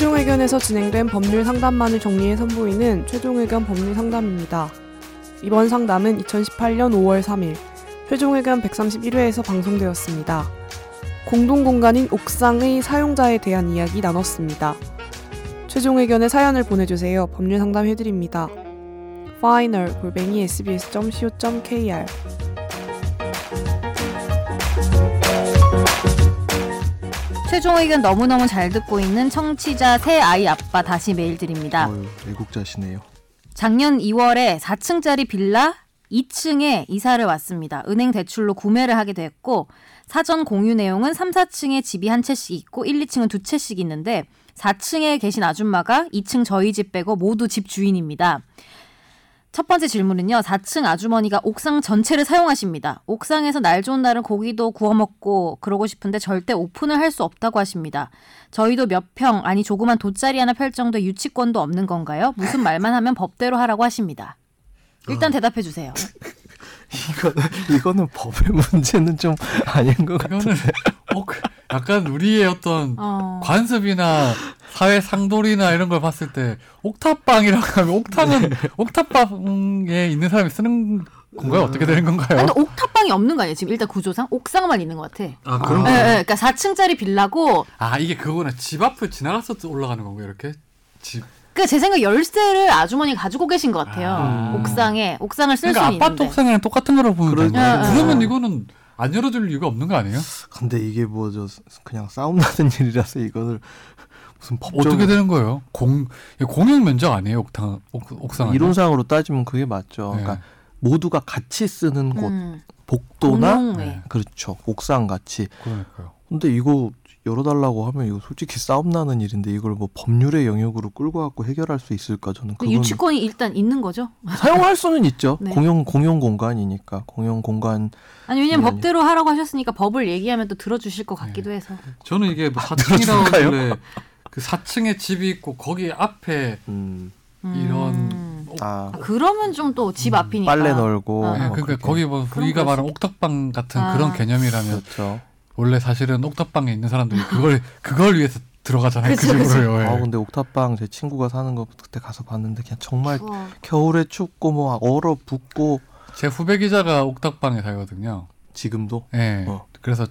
법원에서 진행된 법률 상담만을 정리해 선보이는 최종 의견 법률 상담입니다. 이번 상담은 2018년 5월 3일 최종 의견 131회에서 방송되었습니다. 공동 공간인 옥상의 사용자에 대한 이야기 나눴습니다. 최종 의견의 사연을 보내주세요. 법률 상담 해드립니다. final 골뱅이 sbs.co.kr 최종 의견 너무너무 잘 듣고 있는 청취자 새 아이 아빠 다시 메일 드립니다. 어유 애국자시네요. 작년 2월에 4층짜리 빌라 2층에 이사를 왔습니다. 은행 대출로 구매를 하게 됐고 사전 공유 내용은 3, 4층에 집이 한 채씩 있고 1, 2층은 두 채씩 있는데 4층에 계신 아줌마가 2층 저희 집 빼고 모두 집 주인입니다. 첫 번째 질문은요. 4층 아주머니가 옥상 전체를 사용하십니다. 옥상에서 날 좋은 날은 고기도 구워 먹고 그러고 싶은데 절대 오픈을 할 수 없다고 하십니다. 저희도 몇 평 아니 조그만 돗자리 하나 펼 정도 유치권도 없는 건가요? 무슨 말만 하면 법대로 하라고 하십니다. 일단 대답해 주세요. 이거는 이거는 법의 문제는 좀 아닌 것 같은데. 이거는 어, 그 약간 우리의 어떤 어. 관습이나 사회 상돌이나 이런 걸 봤을 때 옥탑방이라고 하면 옥탑은 옥탑방에 있는 사람이 쓰는 건가요? 어떻게 되는 건가요? 근데 옥탑방이 없는 거 아니에요? 지금 일단 구조상 옥상만 있는 것 같아. 아 예, 예, 그러니까 4층짜리 빌라고 아 이게 그거는 집 앞을 지나가서 올라가는 건가요? 이렇게 집 그 제 생각 열쇠를 아주머니 가지고 계신 것 같아요. 아. 옥상에 옥상을 쓸 그러니까 수는 아파트 있는데. 옥상이랑 똑같은 거라고 보면. 예, 예. 그러면 이거는 안 열어줄 이유가 없는 거 아니에요? 근데 이게 뭐 저 그냥 싸움 나는 일이라서 이거를 무슨 법적 어떻게 되는 거예요? 공 공용 면적 아니에요? 옥상 옥, 옥상? 이론상으로 따지면 그게 맞죠. 네. 그러니까 모두가 같이 쓰는 곳, 음, 복도나. 네. 그렇죠. 옥상 같이. 그러니까요. 근데 이거 열어달라고 하면 이거 솔직히 싸움 나는 일인데 이걸 뭐 법률의 영역으로 끌고 갖고 해결할 수 있을까 저는 그 유치권이 일단 있는 거죠. 사용할 수는 있죠. 네. 공용 공용 공간이니까 공용 공간 아니 왜냐면 아니, 법대로 하라고 하셨으니까 법을 얘기하면 또 들어주실 것 같기도 해서. 저는 이게 뭐 들어줄까요? 4층이라고 그 4층에 집이 있고 거기 앞에 음, 이런 음. 옥- 아 아, 그러면 좀 또 집 앞이니까. 빨래 널고 어. 네, 뭐 그러니까 그렇게. 거기 뭐 우리가 걸 말하는 수- 옥탑방 같은 아. 그런 개념이라면 그렇죠. 원래 사실은 옥탑방에 있는 사람들이 그걸 그걸 위해서 들어가잖아요. 그 그쵸, 그쵸. 집으로요. 예. 아 근데 옥탑방 제 친구가 사는 거 그때 가서 봤는데 그냥 정말 추워. 겨울에 춥고 뭐 얼어 붓고 제 후배 기자가 옥탑방에 살거든요. 지금도 예. 어. 그래서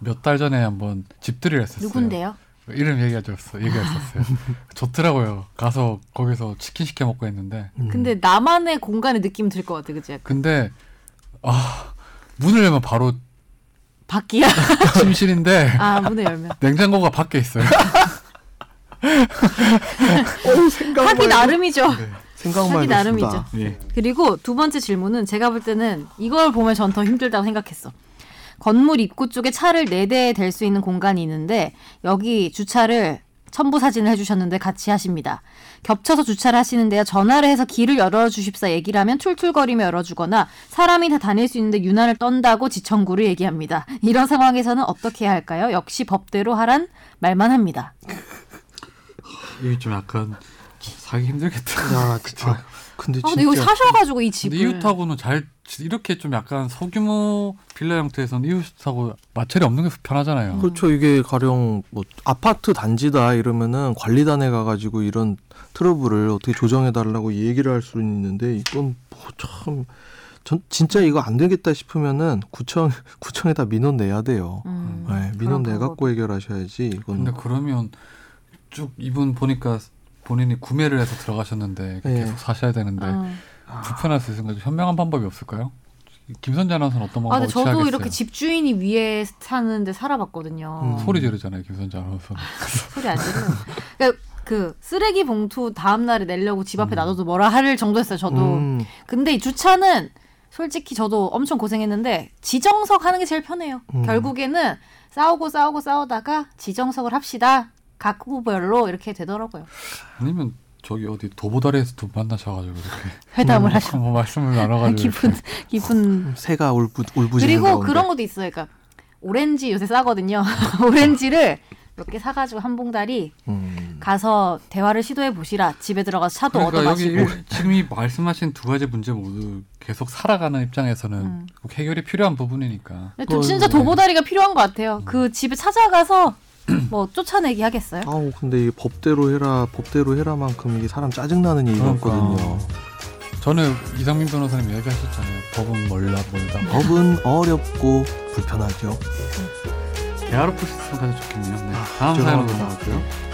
몇 달 전에 한번 집들이를 했었어요. 누군데요? 이름 얘기해줬어. 얘기했었어요. 좋더라고요. 가서 거기서 치킨 시켜 먹고 했는데. 음. 근데 나만의 공간의 느낌 들 것 같아, 그지? 약간. 근데 아 문을 열면 바로 밖이야. 침실인데 아 문을 열면. 냉장고가 밖에 있어요. 하기 나름이죠. 생각만 하기 나름이죠. 예. 그리고 두 번째 질문은 제가 볼 때는 이걸 보면 전 더 힘들다고 생각했어. 건물 입구 쪽에 차를 네 대 댈 수 있는 공간이 있는데 여기 주차를 첨부 사진을 해주셨는데 같이 하십니다. 겹쳐서 주차를 하시는데요. 전화를 해서 길을 열어주십사 얘기를 하면 툴툴거리며 열어주거나 사람이 다 다닐 수 있는데 유난을 떤다고 지청구를 얘기합니다. 이런 상황에서는 어떻게 해야 할까요? 역시 법대로 하란 말만 합니다. 이게 좀 약간 사기 힘들겠다. 야 진짜. 근데 아, 진짜 근데 이거 사셔가지고 이 근데 집을 이웃하고는 잘 이렇게 좀 약간 소규모 빌라 형태에서는 이웃하고 마찰이 없는 게 편하잖아요. 그렇죠. 이게 가령 뭐 아파트 단지다 이러면은 관리단에 가가지고 이런 트러블을 어떻게 조정해 달라고 얘기를 할 수는 있는데 이건 뭐 참 전 진짜 이거 안 되겠다 싶으면은 구청 구청에다 민원 내야 돼요. 음, 네, 민원 내. 갖고 해결하셔야지 이건 근데 그러면 쭉 이분 보니까 본인이 구매를 해서 들어가셨는데 예. 계속 사셔야 되는데 어. 불편할 수 있으니까 현명한 방법이 없을까요? 김선재 아나운서는 어떤 아, 방법을 근데 저도 취하겠어요? 이렇게 집주인이 위에 사는데 살아봤거든요. 음. 소리 지르잖아요, 김선재 아나운서. 소리 안 지르. 그러니까 그 쓰레기 봉투 다음 날에 내려고 집 음. 앞에 놔둬도 뭐라 할 정도였어요. 저도. 음, 근데 이 주차는 솔직히 저도 엄청 고생했는데 지정석 하는 게 제일 편해요. 음. 결국에는 싸우고 싸우고 싸우다가 지정석을 합시다. 각 후보별로 이렇게 되더라고요. 아니면 저기 어디 도보다리에서 두 만나셔가지고 이렇게 회담을 음, 하셔. 뭐 말씀을 나눠가지고 기쁜 기쁜 새가 울부 울부짖는 그리고 가운데. 그런 것도 있어요. 그러니까 오렌지 요새 싸거든요. 오렌지를 몇 개 사가지고 한 봉다리 음. 가서 대화를 시도해 보시라. 집에 들어가서 차도 얻어 그러니까 여기 마시고. 일- 지금 이 말씀하신 두 가지 문제 모두 계속 살아가는 입장에서는 음. 꼭 해결이 필요한 부분이니까. 도- 진짜 도보다리가 필요한 것 같아요. 그 집에 찾아가서 뭐 쫓아내기 하겠어요? 아우 근데 이 법대로 해라 법대로 해라만큼 이게 사람 짜증나는 얘기였거든요. 그러니까. 전에 이상민 변호사님 얘기하셨잖아요. 법은 몰라 몰라. 법은 어렵고 불편하죠. 있으면 가장 좋겠네요. 네. 아, 다음 사연으로. 넘어갈게요.